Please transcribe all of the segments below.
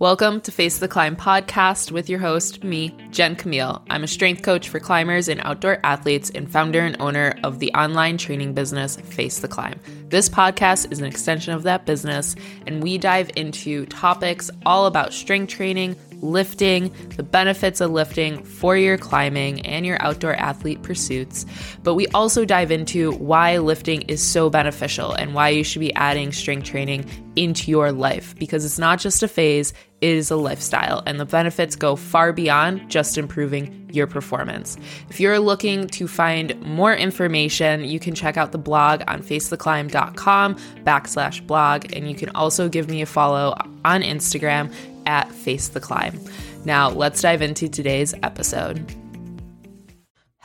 Welcome to Face the Climb podcast with your host, me, Jen Camille. I'm a strength coach for climbers and outdoor athletes and founder and owner of the online training business, Face the Climb. This podcast is an extension of that business, and we dive into topics all about strength training, lifting, the benefits of lifting for your climbing and your outdoor athlete pursuits. But we also dive into why lifting is so beneficial and why you should be adding strength training into your life because it's not just a phase, it is a lifestyle, and the benefits go far beyond just improving your performance. If you're looking to find more information, you can check out the blog on facetheclimb.com backslash blog, and you can also give me a follow on Instagram at Face the Climb. Now, let's dive into today's episode.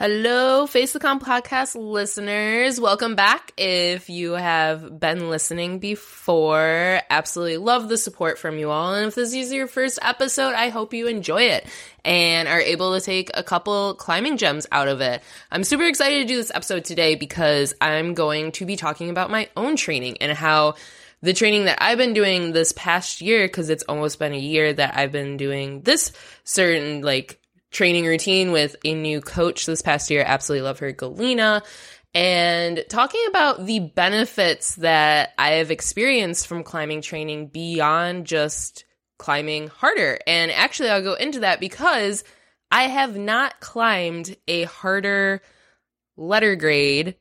Hello, Face the Climb podcast listeners. Welcome back. If you have been listening before, absolutely love the support from you all. And if this is your first episode, I hope you enjoy it and are able to take a couple climbing gems out of it. I'm super excited to do this episode today because I'm going to be talking about my own training and how the training that I've been doing this past year, because it's almost been a year that I've been doing this certain like training routine with a new coach this past year. Absolutely love her, Galena. And talking about the benefits that I have experienced from climbing training beyond just climbing harder. And actually, I'll go into that because I have not climbed a harder letter grade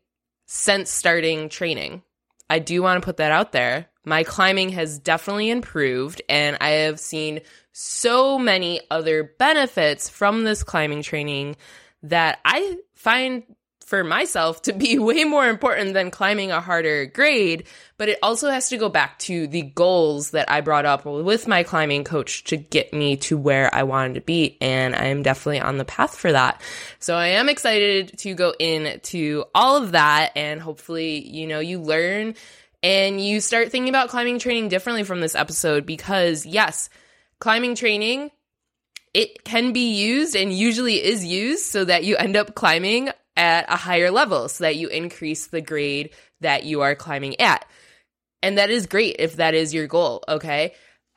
since starting training. I do want to put that out there my climbing has definitely improved and I have seen so many other benefits from this climbing training that I find for myself to be way more important than climbing a harder grade, but it also has to go back to the goals that I brought up with my climbing coach to get me to where I wanted to be. And I am definitely on the path for that. So I am excited to go into all of that and hopefully, you know, you learn and you start thinking about climbing training differently from this episode because yes, climbing training it can be used and usually is used so that you end up climbing at a higher level so that you increase the grade that you are climbing at. And that is great if that is your goal, okay?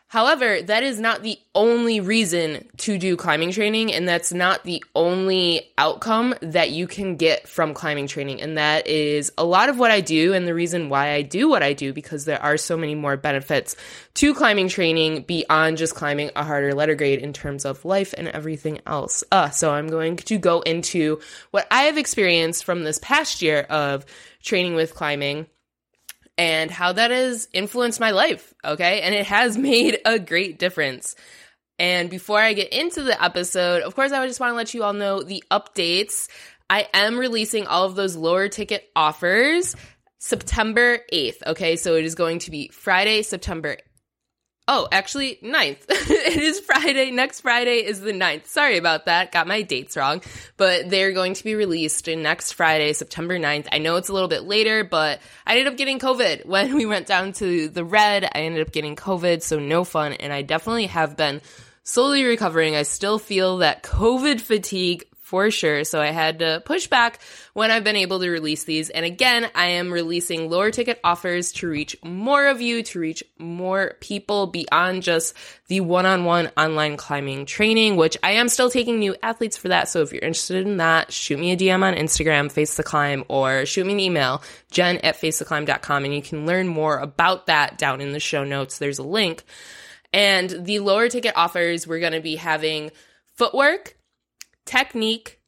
However, that is not the only reason to do climbing training, and that's not the only outcome that you can get from climbing training. And that is a lot of what I do, and the reason why I do what I do, because there are so many more benefits to climbing training beyond just climbing a harder letter grade in terms of life and everything else. Uh, so I'm going to go into what I have experienced from this past year of training with climbing and how that has influenced my life. Okay. And it has made a great difference. And before I get into the episode, of course, I just want to let you all know the updates. I am releasing all of those lower ticket offers September 8th. Okay. So it is going to be Friday, September Oh, actually, 9th. it is Friday. Next Friday is the 9th. Sorry about that. Got my dates wrong. But they're going to be released next Friday, September 9th. I know it's a little bit later, but I ended up getting COVID when we went down to the red. I ended up getting COVID, so no fun. And I definitely have been slowly recovering. I still feel that COVID fatigue for sure. So I had to push back when I've been able to release these. And again, I am releasing lower ticket offers to reach more of you, to reach more people beyond just the one on one online climbing training, which I am still taking new athletes for that. So if you're interested in that, shoot me a DM on Instagram, Face the Climb, or shoot me an email, jen at facetheclimb.com, and you can learn more about that down in the show notes. There's a link. And the lower ticket offers, we're going to be having footwork, technique,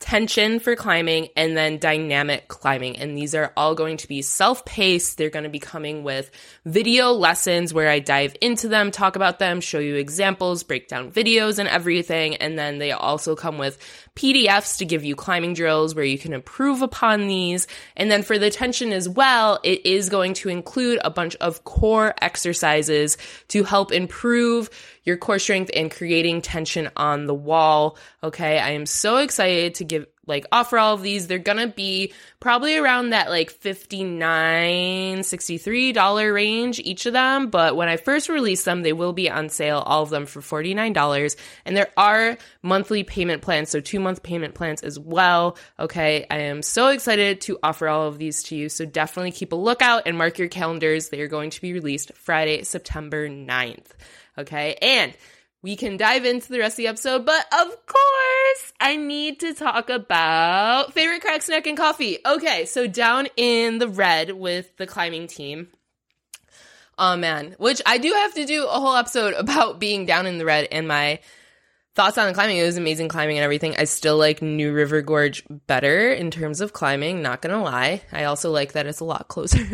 tension for climbing, and then dynamic climbing. And these are all going to be self paced. They're going to be coming with video lessons where I dive into them, talk about them, show you examples, break down videos and everything. And then they also come with PDFs to give you climbing drills where you can improve upon these. And then for the tension as well, it is going to include a bunch of core exercises to help improve your core strength and creating tension on the wall. Okay. I am so excited to give like offer all of these. They're gonna be probably around that like 59 $63 range each of them. But when I first release them, they will be on sale, all of them for $49. And there are monthly payment plans, so two month payment plans as well. Okay. I am so excited to offer all of these to you. So definitely keep a lookout and mark your calendars. They are going to be released Friday, September 9th. Okay. And we can dive into the rest of the episode, but of course, I need to talk about favorite crag snack and coffee. Okay, so down in the red with the climbing team. Oh man, which I do have to do a whole episode about being down in the red and my thoughts on climbing. It was amazing climbing and everything. I still like New River Gorge better in terms of climbing, not gonna lie. I also like that it's a lot closer,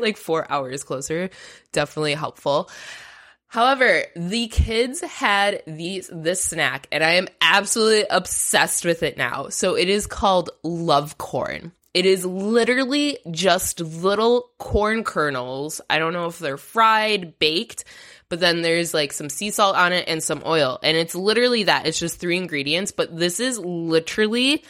like four hours closer. Definitely helpful. However, the kids had these this snack and I am absolutely obsessed with it now. So it is called love corn. It is literally just little corn kernels. I don't know if they're fried, baked, but then there's like some sea salt on it and some oil. And it's literally that. It's just three ingredients, but this is literally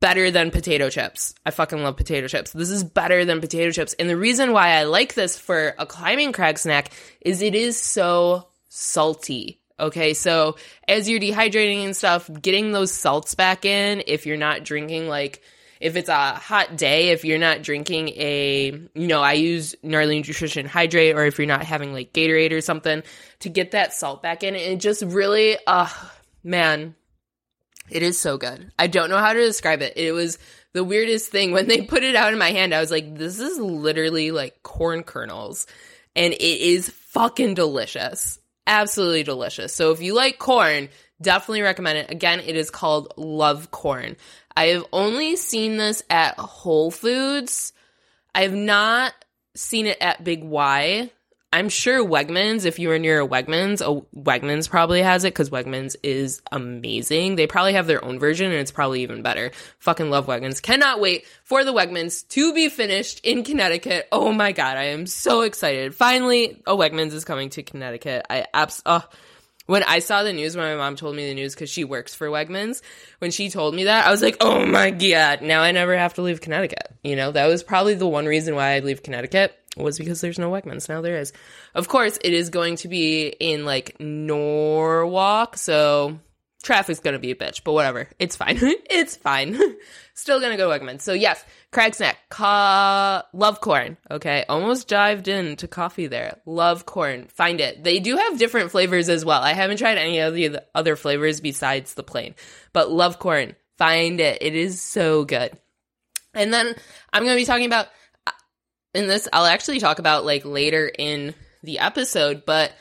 better than potato chips. I fucking love potato chips. This is better than potato chips. And the reason why I like this for a climbing crag snack is it is so salty. Okay, so as you're dehydrating and stuff, getting those salts back in if you're not drinking like if it's a hot day, if you're not drinking a, you know, I use Gnarly Nutrition Hydrate, or if you're not having like Gatorade or something, to get that salt back in, it just really, uh, man, it is so good. I don't know how to describe it. It was the weirdest thing when they put it out in my hand. I was like, this is literally like corn kernels and it is fucking delicious. Absolutely delicious. So if you like corn, definitely recommend it. Again, it is called Love Corn. I have only seen this at Whole Foods. I have not seen it at Big Y. I'm sure Wegmans, if you are near a Wegmans, a Wegmans probably has it because Wegmans is amazing. They probably have their own version and it's probably even better. Fucking love Wegmans. Cannot wait for the Wegmans to be finished in Connecticut. Oh my god, I am so excited. Finally, a Wegmans is coming to Connecticut. I abs oh, when I saw the news, when my mom told me the news because she works for Wegmans, when she told me that, I was like, oh my god, now I never have to leave Connecticut. You know, that was probably the one reason why I'd leave Connecticut was because there's no Wegmans. Now there is. Of course, it is going to be in like Norwalk, so traffic's gonna be a bitch, but whatever. It's fine. it's fine. Still gonna go to Wegmans. So yes, Crag Snack, ca- love corn. Okay, almost dived into coffee there. Love corn. Find it. They do have different flavors as well. I haven't tried any of the other flavors besides the plain, but love corn. Find it. It is so good. And then I'm gonna be talking about in this I'll actually talk about like later in the episode, but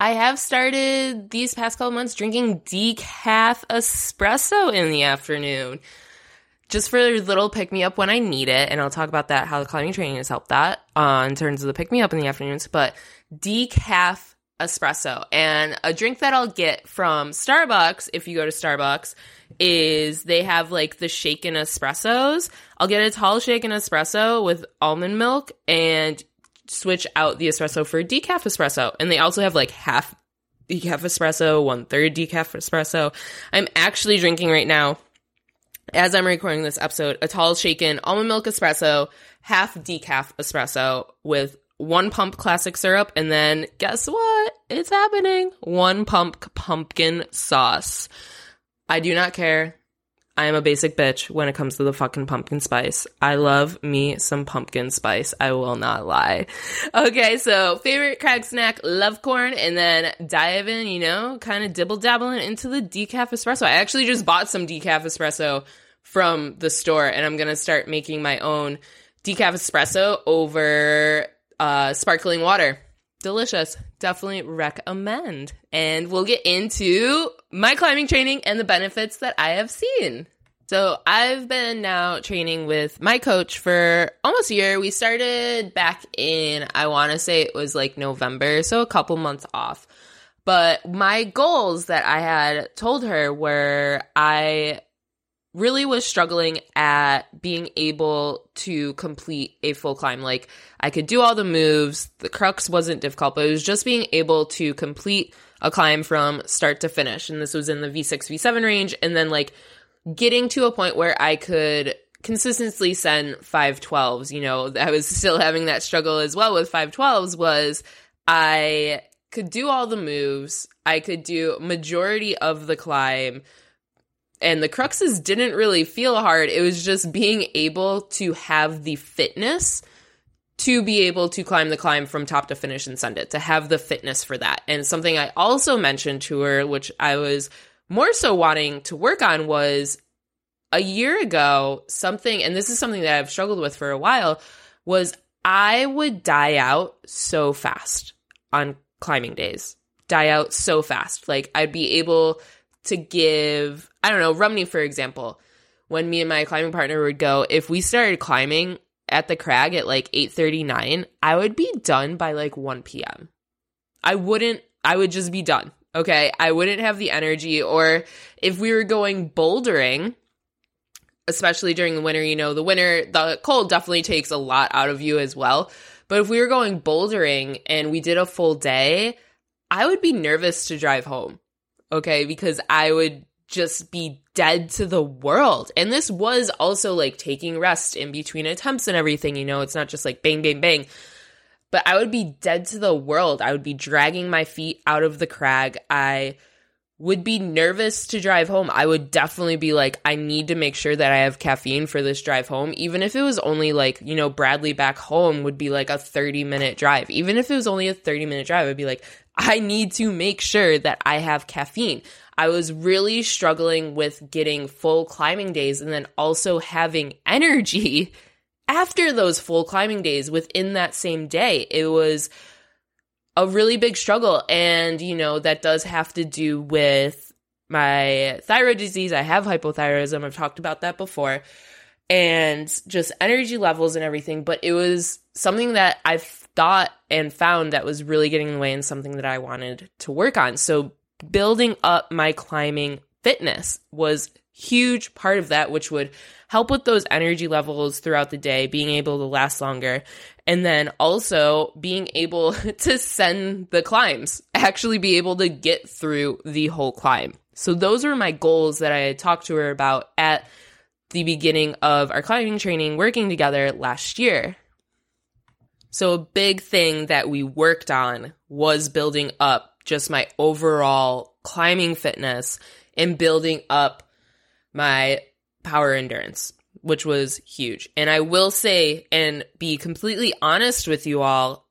I have started these past couple months drinking decaf espresso in the afternoon. Just for a little pick me up when I need it, and I'll talk about that how the climbing training has helped that uh, in terms of the pick me up in the afternoons. But decaf espresso and a drink that I'll get from Starbucks if you go to Starbucks is they have like the shaken espressos. I'll get a tall shaken espresso with almond milk and switch out the espresso for decaf espresso. And they also have like half decaf espresso, one third decaf espresso. I'm actually drinking right now, as I'm recording this episode, a tall shaken almond milk espresso, half decaf espresso with one pump classic syrup, and then guess what? It's happening. One pump pumpkin sauce. I do not care. I am a basic bitch when it comes to the fucking pumpkin spice. I love me some pumpkin spice. I will not lie. Okay, so favorite crag snack, love corn, and then dive in, you know, kind of dibble dabbling into the decaf espresso. I actually just bought some decaf espresso from the store and I'm gonna start making my own decaf espresso over uh, sparkling water delicious. Definitely recommend. And we'll get into my climbing training and the benefits that I have seen. So I've been now training with my coach for almost a year. We started back in, I want to say it was like November, so a couple months off. But my goals that I had told her were I really was struggling at being able to complete a full climb. Like I could do all the moves, the crux wasn't difficult, but it was just being able to complete a climb from start to finish. And this was in the V6, V7 range. And then like getting to a point where I could consistently send 512s, you know, I was still having that struggle as well with 512s was I could do all the moves. I could do majority of the climb and the cruxes didn't really feel hard. It was just being able to have the fitness to be able to climb the climb from top to finish and send it, to have the fitness for that. And something I also mentioned to her, which I was more so wanting to work on, was a year ago, something, and this is something that I've struggled with for a while, was I would die out so fast on climbing days. Die out so fast. Like I'd be able to give, I don't know, Rumney, for example, when me and my climbing partner would go, if we started climbing at the crag at like 8:39, I would be done by like 1 p.m. I wouldn't I would just be done. Okay? I wouldn't have the energy or if we were going bouldering, especially during the winter, you know, the winter the cold definitely takes a lot out of you as well. But if we were going bouldering and we did a full day, I would be nervous to drive home. Okay? Because I would just be dead to the world. And this was also like taking rest in between attempts and everything. You know, it's not just like bang, bang, bang. But I would be dead to the world. I would be dragging my feet out of the crag. I would be nervous to drive home. I would definitely be like, I need to make sure that I have caffeine for this drive home. Even if it was only like, you know, Bradley back home would be like a 30 minute drive. Even if it was only a 30 minute drive, I'd be like, I need to make sure that I have caffeine. I was really struggling with getting full climbing days and then also having energy after those full climbing days within that same day. It was a really big struggle. And, you know, that does have to do with my thyroid disease. I have hypothyroidism. I've talked about that before. And just energy levels and everything. But it was something that I've thought and found that was really getting in the way and something that I wanted to work on. So building up my climbing fitness was huge part of that which would help with those energy levels throughout the day being able to last longer and then also being able to send the climbs actually be able to get through the whole climb so those were my goals that i had talked to her about at the beginning of our climbing training working together last year so a big thing that we worked on was building up just my overall climbing fitness and building up my power endurance, which was huge. And I will say and be completely honest with you all,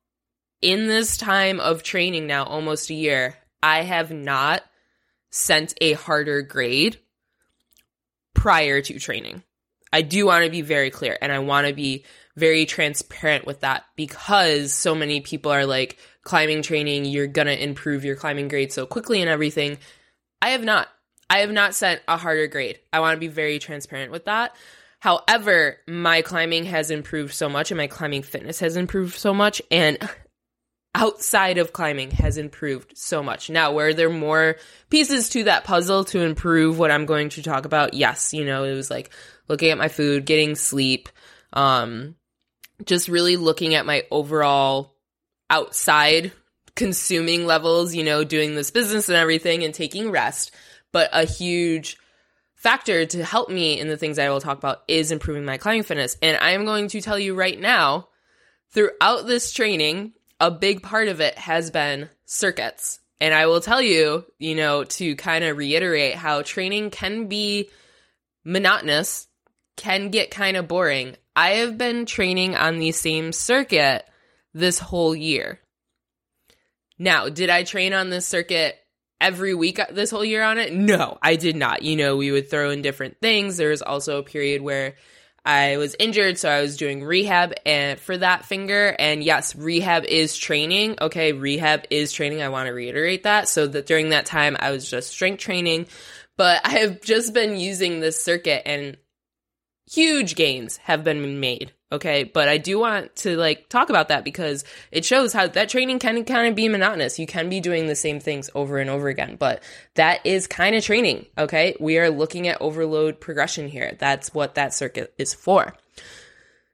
in this time of training now, almost a year, I have not sent a harder grade prior to training. I do want to be very clear and I want to be very transparent with that because so many people are like, climbing training, you're going to improve your climbing grade so quickly and everything. I have not. I have not sent a harder grade. I want to be very transparent with that. However, my climbing has improved so much and my climbing fitness has improved so much and outside of climbing has improved so much. Now, were there more pieces to that puzzle to improve what I'm going to talk about? Yes, you know, it was like looking at my food, getting sleep, um just really looking at my overall outside consuming levels, you know, doing this business and everything and taking rest. But a huge factor to help me in the things I will talk about is improving my climbing fitness. And I am going to tell you right now, throughout this training, a big part of it has been circuits. And I will tell you, you know, to kind of reiterate how training can be monotonous, can get kind of boring. I have been training on the same circuit this whole year. Now, did I train on this circuit every week uh, this whole year on it? No, I did not. You know, we would throw in different things. There was also a period where I was injured, so I was doing rehab and for that finger. And yes, rehab is training. Okay, rehab is training. I want to reiterate that. So that during that time, I was just strength training, but I have just been using this circuit and huge gains have been made Okay. But I do want to like talk about that because it shows how that training can kind of be monotonous. You can be doing the same things over and over again, but that is kind of training. Okay. We are looking at overload progression here. That's what that circuit is for.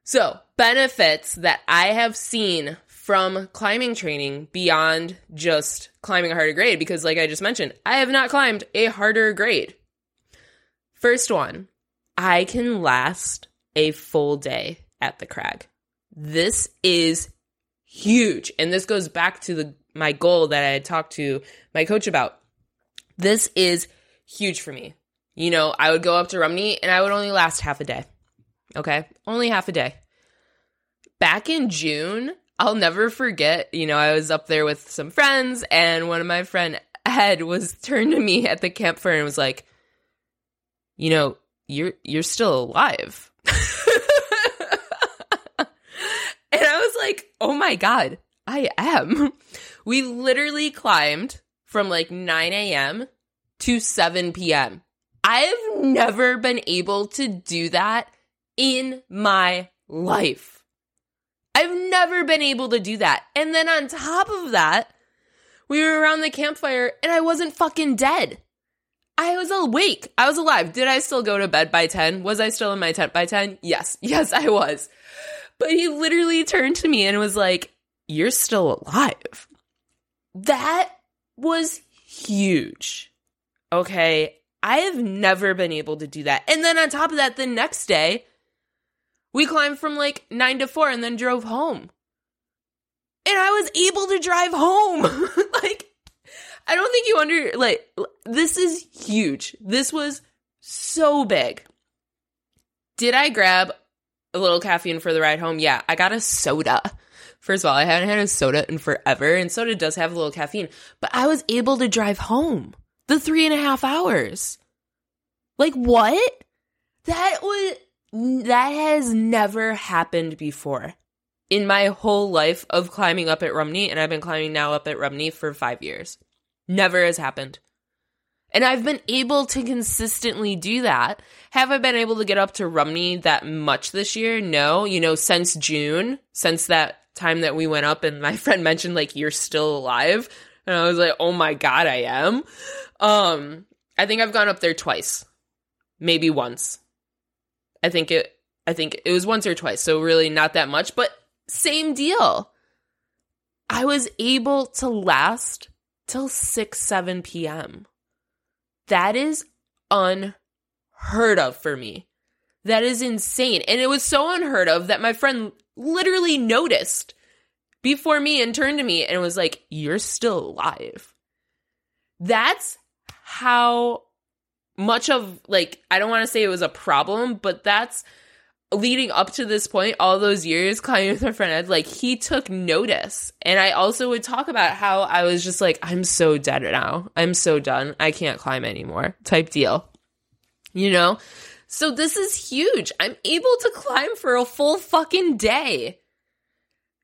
So benefits that I have seen from climbing training beyond just climbing a harder grade, because like I just mentioned, I have not climbed a harder grade. First one, I can last a full day at the crag. This is huge. And this goes back to the my goal that I had talked to my coach about. This is huge for me. You know, I would go up to Rumney and I would only last half a day. Okay? Only half a day. Back in June, I'll never forget, you know, I was up there with some friends and one of my friend Ed was turned to me at the campfire and was like, "You know, you're you're still alive." And I was like, oh my God, I am. We literally climbed from like 9 a.m. to 7 p.m. I've never been able to do that in my life. I've never been able to do that. And then on top of that, we were around the campfire and I wasn't fucking dead. I was awake. I was alive. Did I still go to bed by 10? Was I still in my tent by 10? Yes. Yes, I was. But he literally turned to me and was like, You're still alive. That was huge. Okay. I have never been able to do that. And then on top of that, the next day, we climbed from like nine to four and then drove home. And I was able to drive home. like, I don't think you under, like, this is huge. This was so big. Did I grab a little caffeine for the ride home. Yeah, I got a soda. First of all, I hadn't had a soda in forever, and soda does have a little caffeine, but I was able to drive home the three and a half hours. Like, what? That was, that has never happened before in my whole life of climbing up at Rumney, and I've been climbing now up at Rumney for five years. Never has happened. And I've been able to consistently do that. Have I been able to get up to Rumney that much this year? No. You know, since June, since that time that we went up and my friend mentioned like you're still alive. And I was like, "Oh my god, I am." Um, I think I've gone up there twice. Maybe once. I think it I think it was once or twice, so really not that much, but same deal. I was able to last till 6 7 p.m. That is unheard of for me. That is insane. And it was so unheard of that my friend literally noticed before me and turned to me and was like, You're still alive. That's how much of, like, I don't want to say it was a problem, but that's leading up to this point, all those years climbing with my friend Ed, like he took notice. And I also would talk about how I was just like, I'm so dead now. I'm so done. I can't climb anymore type deal. You know? So this is huge. I'm able to climb for a full fucking day.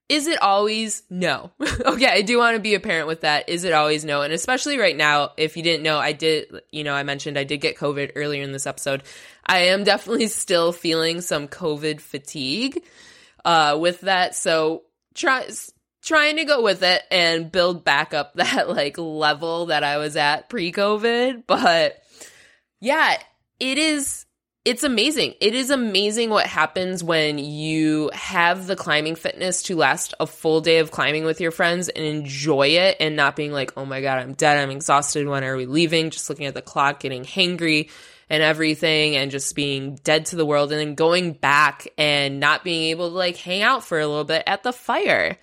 Is it always no? okay, I do want to be a parent with that. Is it always no? And especially right now, if you didn't know, I did, you know, I mentioned I did get COVID earlier in this episode. I am definitely still feeling some COVID fatigue uh, with that. So try trying to go with it and build back up that like level that I was at pre-COVID. But yeah, it is it's amazing. It is amazing what happens when you have the climbing fitness to last a full day of climbing with your friends and enjoy it and not being like, oh my God, I'm dead. I'm exhausted. When are we leaving? Just looking at the clock, getting hangry and everything and just being dead to the world and then going back and not being able to like hang out for a little bit at the fire.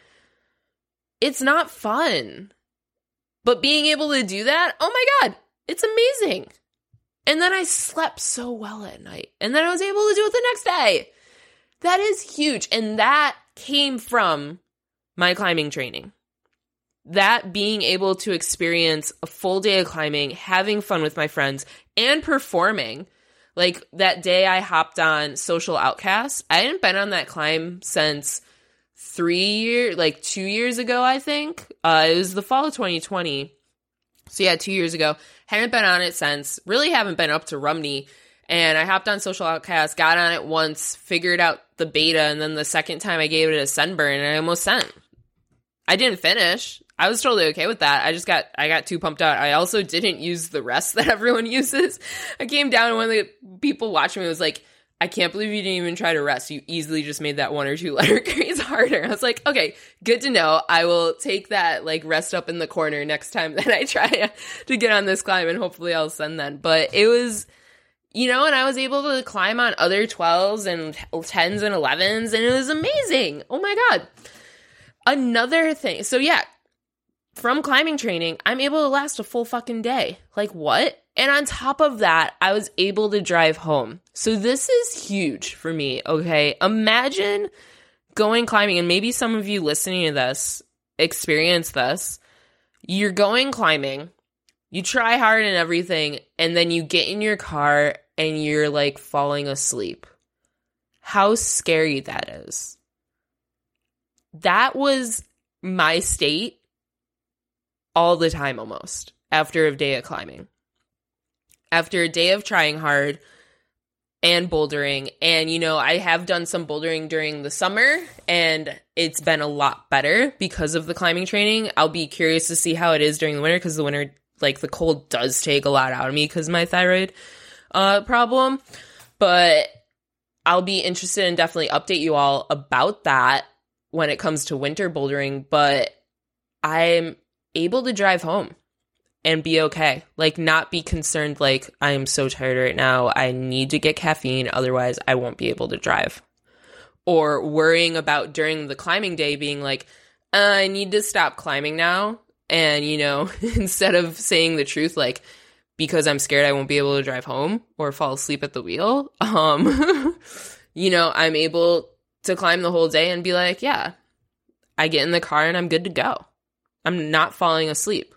It's not fun. But being able to do that, oh my God, it's amazing. And then I slept so well at night. And then I was able to do it the next day. That is huge. And that came from my climbing training. That being able to experience a full day of climbing, having fun with my friends, and performing. Like that day I hopped on Social Outcasts. I hadn't been on that climb since three years, like two years ago, I think. Uh, it was the fall of 2020. So yeah, two years ago. Hadn't been on it since. Really haven't been up to Rumney. And I hopped on Social Outcast, got on it once, figured out the beta, and then the second time I gave it a sunburn and I almost sent. I didn't finish. I was totally okay with that. I just got I got too pumped out. I also didn't use the rest that everyone uses. I came down and one of the people watching me was like, I can't believe you didn't even try to rest. You easily just made that one or two letter grades harder. I was like, okay, good to know. I will take that like rest up in the corner next time that I try to get on this climb and hopefully I'll send then. But it was you know, and I was able to climb on other 12s and 10s and 11s, and it was amazing. Oh my God. Another thing. So, yeah, from climbing training, I'm able to last a full fucking day. Like, what? And on top of that, I was able to drive home. So, this is huge for me. Okay. Imagine going climbing, and maybe some of you listening to this experience this. You're going climbing, you try hard and everything, and then you get in your car and you're like falling asleep. How scary that is. That was my state all the time almost after a day of climbing. After a day of trying hard and bouldering, and you know, I have done some bouldering during the summer and it's been a lot better because of the climbing training. I'll be curious to see how it is during the winter because the winter, like the cold, does take a lot out of me because my thyroid uh, problem. But I'll be interested and definitely update you all about that when it comes to winter bouldering. But I'm able to drive home and be okay. Like, not be concerned, like, I am so tired right now. I need to get caffeine. Otherwise, I won't be able to drive. Or worrying about during the climbing day being like, uh, I need to stop climbing now. And, you know, instead of saying the truth, like, because I'm scared I won't be able to drive home or fall asleep at the wheel, um, you know, I'm able to climb the whole day and be like, yeah, I get in the car and I'm good to go. I'm not falling asleep.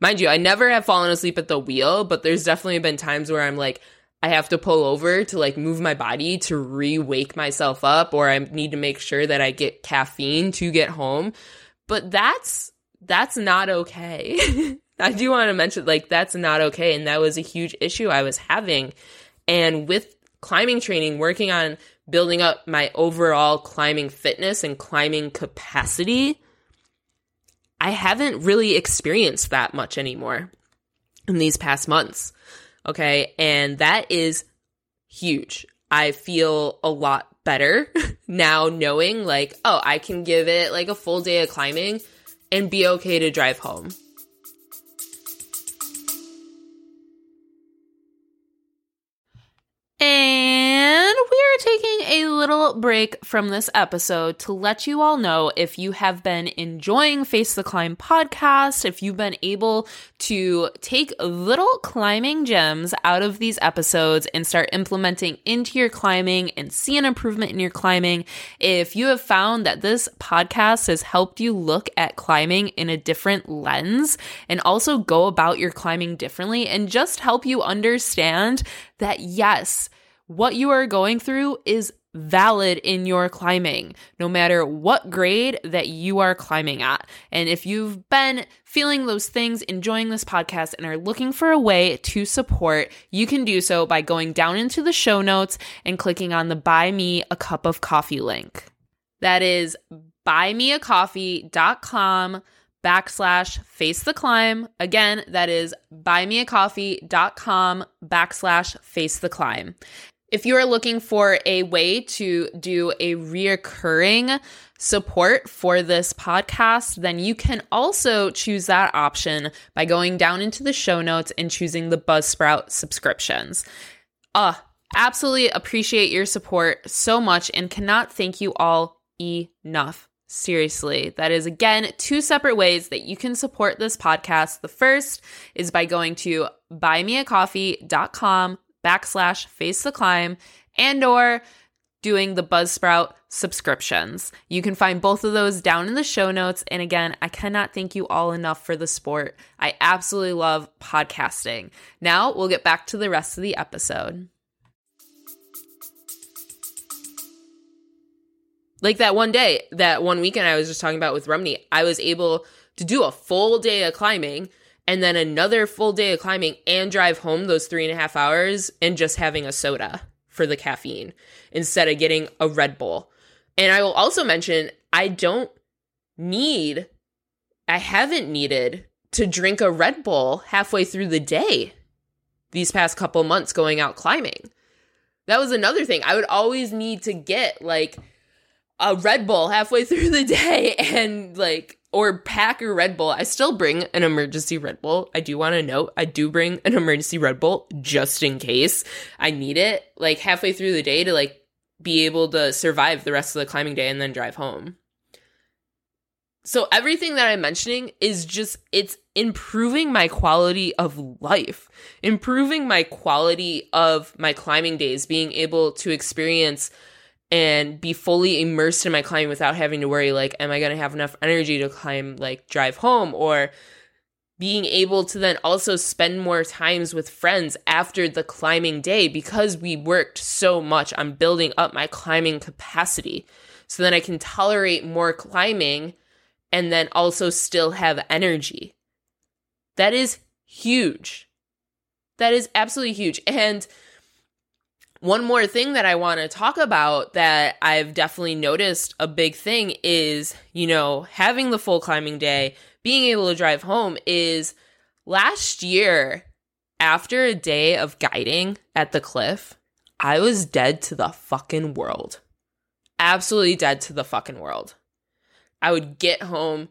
Mind you, I never have fallen asleep at the wheel, but there's definitely been times where I'm like, I have to pull over to like move my body to re wake myself up, or I need to make sure that I get caffeine to get home. But that's that's not okay. I do want to mention like that's not okay, and that was a huge issue I was having. And with climbing training, working on building up my overall climbing fitness and climbing capacity, I haven't really experienced that much anymore in these past months. Okay. And that is huge. I feel a lot better now knowing like, oh, I can give it like a full day of climbing and be okay to drive home. And we are taking a little break from this episode to let you all know if you have been enjoying Face the Climb podcast, if you've been able to take little climbing gems out of these episodes and start implementing into your climbing and see an improvement in your climbing, if you have found that this podcast has helped you look at climbing in a different lens and also go about your climbing differently and just help you understand that yes, what you are going through is valid in your climbing, no matter what grade that you are climbing at. And if you've been feeling those things, enjoying this podcast, and are looking for a way to support, you can do so by going down into the show notes and clicking on the Buy Me a Cup of Coffee link. That is buymeacoffee.com backslash face the climb. Again, that is buymeacoffee.com backslash face the climb. If you are looking for a way to do a reoccurring support for this podcast, then you can also choose that option by going down into the show notes and choosing the Buzzsprout subscriptions. Uh, absolutely appreciate your support so much and cannot thank you all enough. Seriously, that is again two separate ways that you can support this podcast. The first is by going to buymeacoffee.com backslash face the climb and or doing the Buzzsprout subscriptions. You can find both of those down in the show notes. And again, I cannot thank you all enough for the support. I absolutely love podcasting. Now we'll get back to the rest of the episode. Like that one day, that one weekend I was just talking about with Rumney, I was able to do a full day of climbing and then another full day of climbing and drive home those three and a half hours and just having a soda for the caffeine instead of getting a Red Bull. And I will also mention I don't need, I haven't needed to drink a Red Bull halfway through the day these past couple months going out climbing. That was another thing. I would always need to get like a Red Bull halfway through the day and like or pack a Red Bull. I still bring an emergency Red Bull. I do want to note I do bring an emergency Red Bull just in case I need it like halfway through the day to like be able to survive the rest of the climbing day and then drive home. So everything that I'm mentioning is just it's improving my quality of life, improving my quality of my climbing days, being able to experience and be fully immersed in my climbing without having to worry like am i going to have enough energy to climb like drive home? Or being able to then also spend more times with friends after the climbing day because we worked so much on building up my climbing capacity. So then i can tolerate more climbing and then also still have energy. That is huge. That is absolutely huge. And one more thing that I want to talk about that I've definitely noticed a big thing is, you know, having the full climbing day, being able to drive home is last year after a day of guiding at the cliff, I was dead to the fucking world. Absolutely dead to the fucking world. I would get home,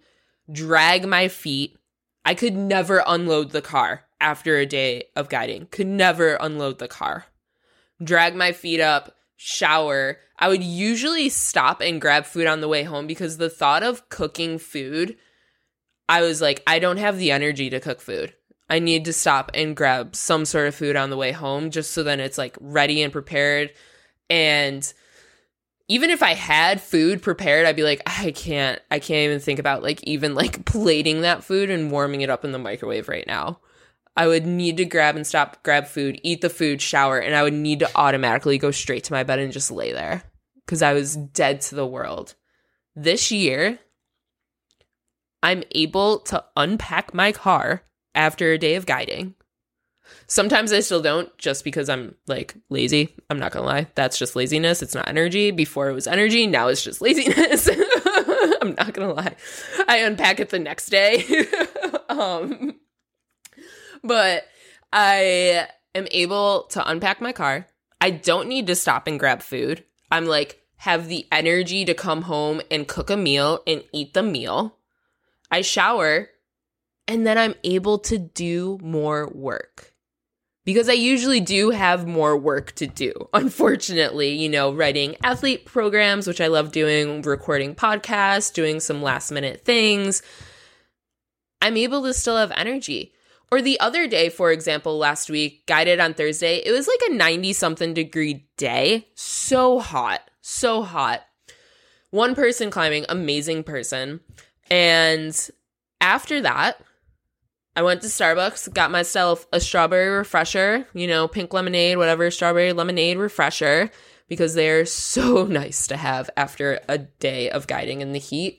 drag my feet. I could never unload the car after a day of guiding. Could never unload the car drag my feet up, shower. I would usually stop and grab food on the way home because the thought of cooking food, I was like, I don't have the energy to cook food. I need to stop and grab some sort of food on the way home just so then it's like ready and prepared. And even if I had food prepared, I'd be like, I can't, I can't even think about like even like plating that food and warming it up in the microwave right now. I would need to grab and stop, grab food, eat the food, shower, and I would need to automatically go straight to my bed and just lay there because I was dead to the world. This year, I'm able to unpack my car after a day of guiding. Sometimes I still don't just because I'm like lazy. I'm not gonna lie. That's just laziness. It's not energy. Before it was energy, now it's just laziness. I'm not gonna lie. I unpack it the next day. um, but I am able to unpack my car. I don't need to stop and grab food. I'm like, have the energy to come home and cook a meal and eat the meal. I shower and then I'm able to do more work because I usually do have more work to do. Unfortunately, you know, writing athlete programs, which I love doing, recording podcasts, doing some last minute things. I'm able to still have energy. Or the other day, for example, last week, guided on Thursday, it was like a 90 something degree day. So hot, so hot. One person climbing, amazing person. And after that, I went to Starbucks, got myself a strawberry refresher, you know, pink lemonade, whatever, strawberry lemonade refresher, because they're so nice to have after a day of guiding in the heat.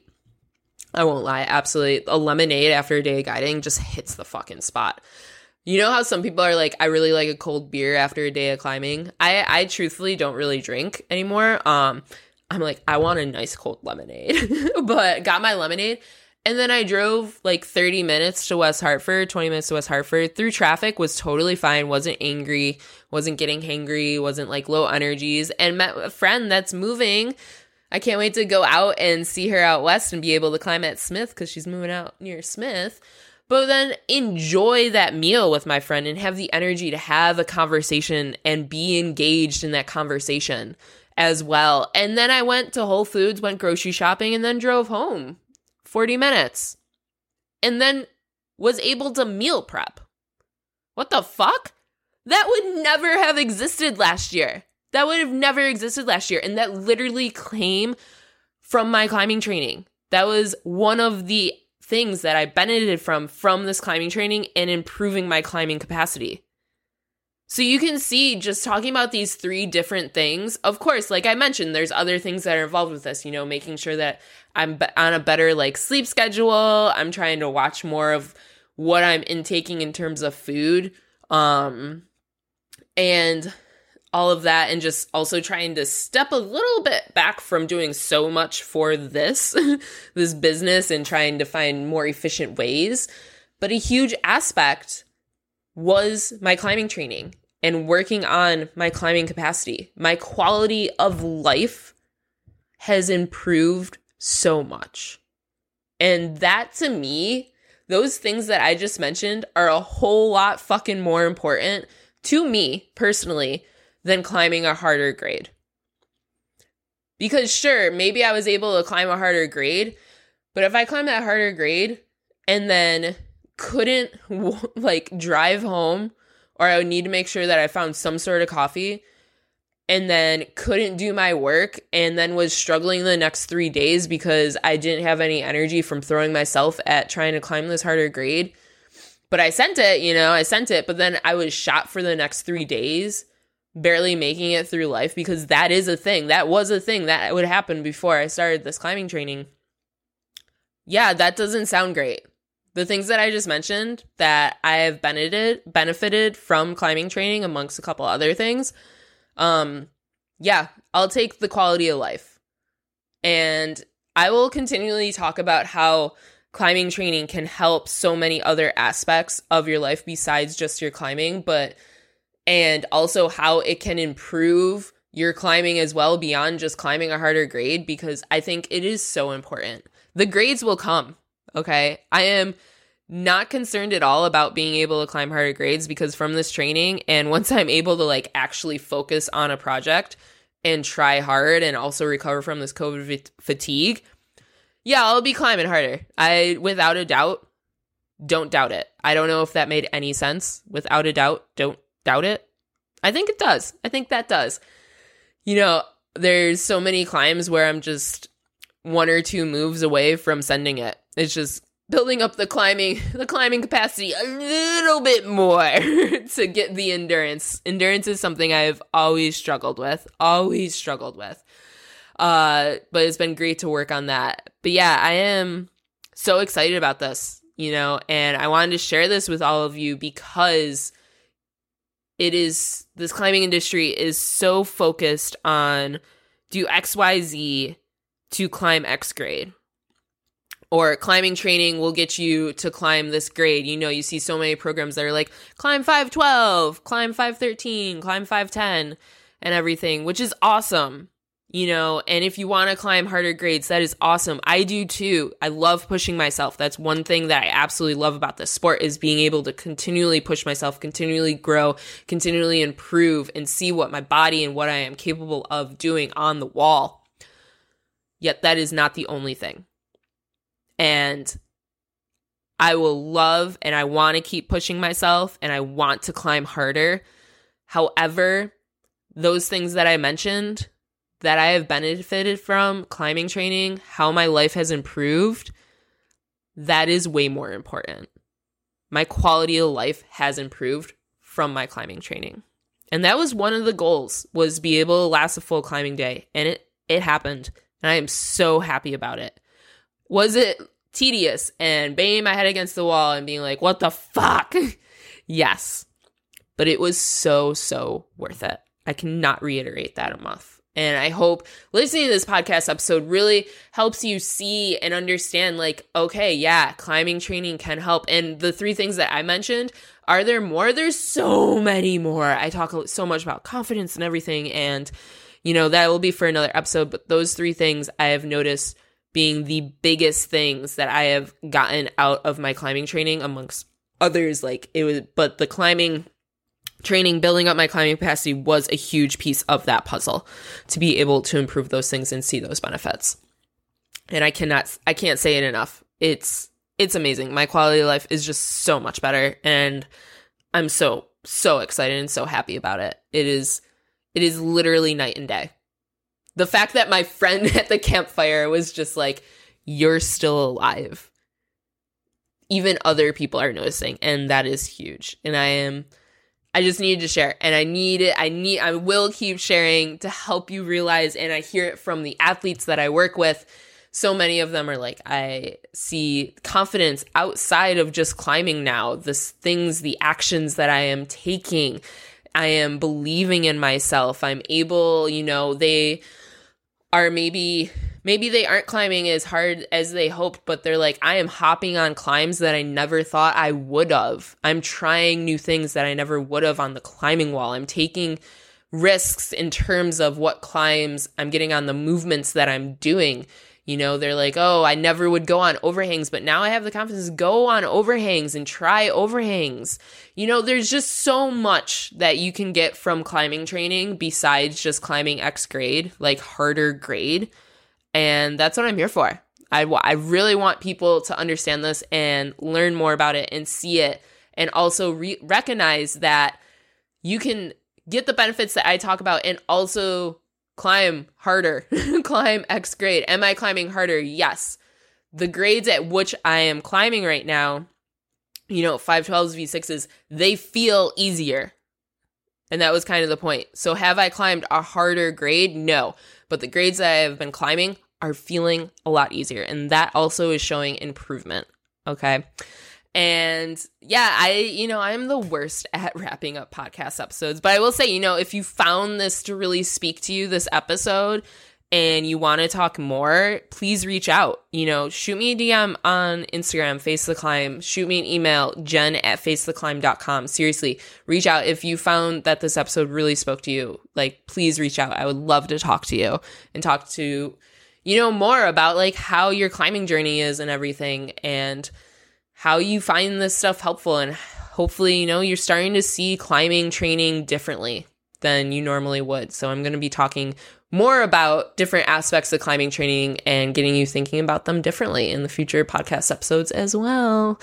I won't lie, absolutely. A lemonade after a day of guiding just hits the fucking spot. You know how some people are like, I really like a cold beer after a day of climbing? I, I truthfully don't really drink anymore. Um, I'm like, I want a nice cold lemonade, but got my lemonade. And then I drove like 30 minutes to West Hartford, 20 minutes to West Hartford through traffic, was totally fine, wasn't angry, wasn't getting hangry, wasn't like low energies, and met a friend that's moving I can't wait to go out and see her out west and be able to climb at Smith because she's moving out near Smith. But then enjoy that meal with my friend and have the energy to have a conversation and be engaged in that conversation as well. And then I went to Whole Foods, went grocery shopping, and then drove home 40 minutes. And then was able to meal prep. What the fuck? That would never have existed last year. That would have never existed last year. And that literally came from my climbing training. That was one of the things that I benefited from from this climbing training and improving my climbing capacity. So you can see just talking about these three different things. Of course, like I mentioned, there's other things that are involved with this, you know, making sure that I'm on a better like sleep schedule. I'm trying to watch more of what I'm intaking in terms of food. Um and all of that and just also trying to step a little bit back from doing so much for this this business and trying to find more efficient ways. But a huge aspect was my climbing training and working on my climbing capacity. My quality of life has improved so much. And that to me, those things that I just mentioned are a whole lot fucking more important to me personally than climbing a harder grade. Because sure, maybe I was able to climb a harder grade, but if I climb that harder grade and then couldn't like drive home or I would need to make sure that I found some sort of coffee and then couldn't do my work and then was struggling the next 3 days because I didn't have any energy from throwing myself at trying to climb this harder grade. But I sent it, you know, I sent it, but then I was shot for the next 3 days barely making it through life because that is a thing. That was a thing that would happen before I started this climbing training. Yeah, that doesn't sound great. The things that I just mentioned that I have benefited benefited from climbing training amongst a couple other things. Um yeah, I'll take the quality of life. And I will continually talk about how climbing training can help so many other aspects of your life besides just your climbing, but and also how it can improve your climbing as well beyond just climbing a harder grade because I think it is so important. The grades will come, okay? I am not concerned at all about being able to climb harder grades because from this training and once I'm able to like actually focus on a project and try hard and also recover from this COVID fatigue, yeah, I'll be climbing harder. I without a doubt don't doubt it. I don't know if that made any sense. Without a doubt, don't doubt it? I think it does. I think that does. You know, there's so many climbs where I'm just one or two moves away from sending it. It's just building up the climbing the climbing capacity a little bit more to get the endurance. Endurance is something I've always struggled with, always struggled with. Uh, but it's been great to work on that. But yeah, I am so excited about this, you know, and I wanted to share this with all of you because it is this climbing industry is so focused on do XYZ to climb X grade. Or climbing training will get you to climb this grade. You know, you see so many programs that are like climb 512, climb 513, climb 510, and everything, which is awesome you know and if you want to climb harder grades that is awesome. I do too. I love pushing myself. That's one thing that i absolutely love about this sport is being able to continually push myself continually grow continually improve and see what my body and what i am capable of doing on the wall. Yet that is not the only thing. And i will love and i want to keep pushing myself and i want to climb harder. However those things that i mentioned that I have benefited from climbing training, how my life has improved, that is way more important. My quality of life has improved from my climbing training. And that was one of the goals was be able to last a full climbing day and it it happened and I am so happy about it. Was it tedious and banging my head against the wall and being like, "What the fuck?" yes. But it was so so worth it. I cannot reiterate that enough. And I hope listening to this podcast episode really helps you see and understand like, okay, yeah, climbing training can help. And the three things that I mentioned, are there more? There's so many more. I talk so much about confidence and everything. And, you know, that will be for another episode. But those three things I have noticed being the biggest things that I have gotten out of my climbing training amongst others. Like it was, but the climbing training, building up my climbing capacity was a huge piece of that puzzle to be able to improve those things and see those benefits. And I cannot, I can't say it enough. It's, it's amazing. My quality of life is just so much better. And I'm so, so excited and so happy about it. It is, it is literally night and day. The fact that my friend at the campfire was just like, you're still alive. Even other people are noticing. And that is huge. And I am, I just needed to share and I need it. I need, I will keep sharing to help you realize. And I hear it from the athletes that I work with. So many of them are like, I see confidence outside of just climbing now. The things, the actions that I am taking. I am believing in myself. I'm able, you know, they are maybe maybe they aren't climbing as hard as they hoped, but they're like, I am hopping on climbs that I never thought I would have. I'm trying new things that I never would have on the climbing wall. I'm taking risks in terms of what climbs I'm getting on the movements that I'm doing. You know, they're like, oh, I never would go on overhangs, but now I have the confidence to go on overhangs and try overhangs. You know, there's just so much that you can get from climbing training besides just climbing X grade, like harder grade. And that's what I'm here for. I, I really want people to understand this and learn more about it and see it and also re- recognize that you can get the benefits that I talk about and also climb harder, climb X grade. Am I climbing harder? Yes. The grades at which I am climbing right now, you know, 512s, V6s, they feel easier. And that was kind of the point. So have I climbed a harder grade? No. But the grades that I have been climbing are feeling a lot easier. And that also is showing improvement. Okay. And yeah, I, you know, I'm the worst at wrapping up podcast episodes, but I will say, you know, if you found this to really speak to you, this episode, and you want to talk more, please reach out. You know, shoot me a DM on Instagram, Face the Climb. Shoot me an email, jen at facetheclimb.com. Seriously, reach out. If you found that this episode really spoke to you, like, please reach out. I would love to talk to you and talk to, you know, more about like how your climbing journey is and everything. And, how you find this stuff helpful and hopefully, you know, you're starting to see climbing training differently than you normally would. So I'm going to be talking more about different aspects of climbing training and getting you thinking about them differently in the future podcast episodes as well.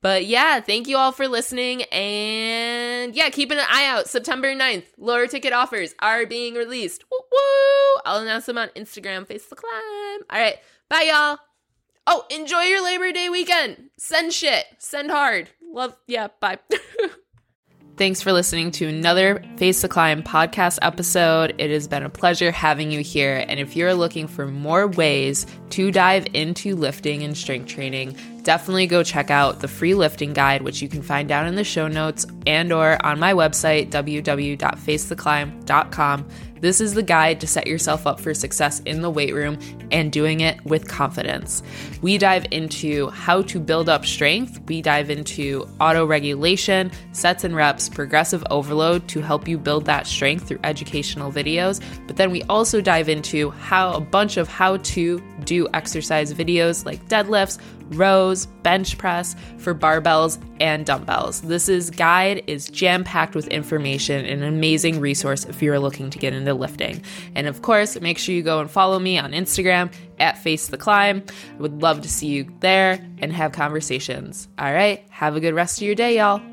But yeah, thank you all for listening. And yeah, keep an eye out. September 9th, lower ticket offers are being released. Woo woo! I'll announce them on Instagram, Face the Climb. All right. Bye, y'all. Oh, enjoy your Labor Day weekend. Send shit. Send hard. Love. Yeah, bye. Thanks for listening to another Face the Climb podcast episode. It has been a pleasure having you here. And if you're looking for more ways to dive into lifting and strength training, definitely go check out the free lifting guide, which you can find down in the show notes and or on my website, www.facetheclimb.com. This is the guide to set yourself up for success in the weight room and doing it with confidence. We dive into how to build up strength, we dive into auto regulation, sets and reps, progressive overload to help you build that strength through educational videos. But then we also dive into how a bunch of how to do exercise videos like deadlifts, rows, bench press for barbells and dumbbells. This is guide is jam-packed with information and an amazing resource if you're looking to get into lifting. And of course, make sure you go and follow me on Instagram at Face the Climb. I would love to see you there and have conversations. All right, have a good rest of your day, y'all.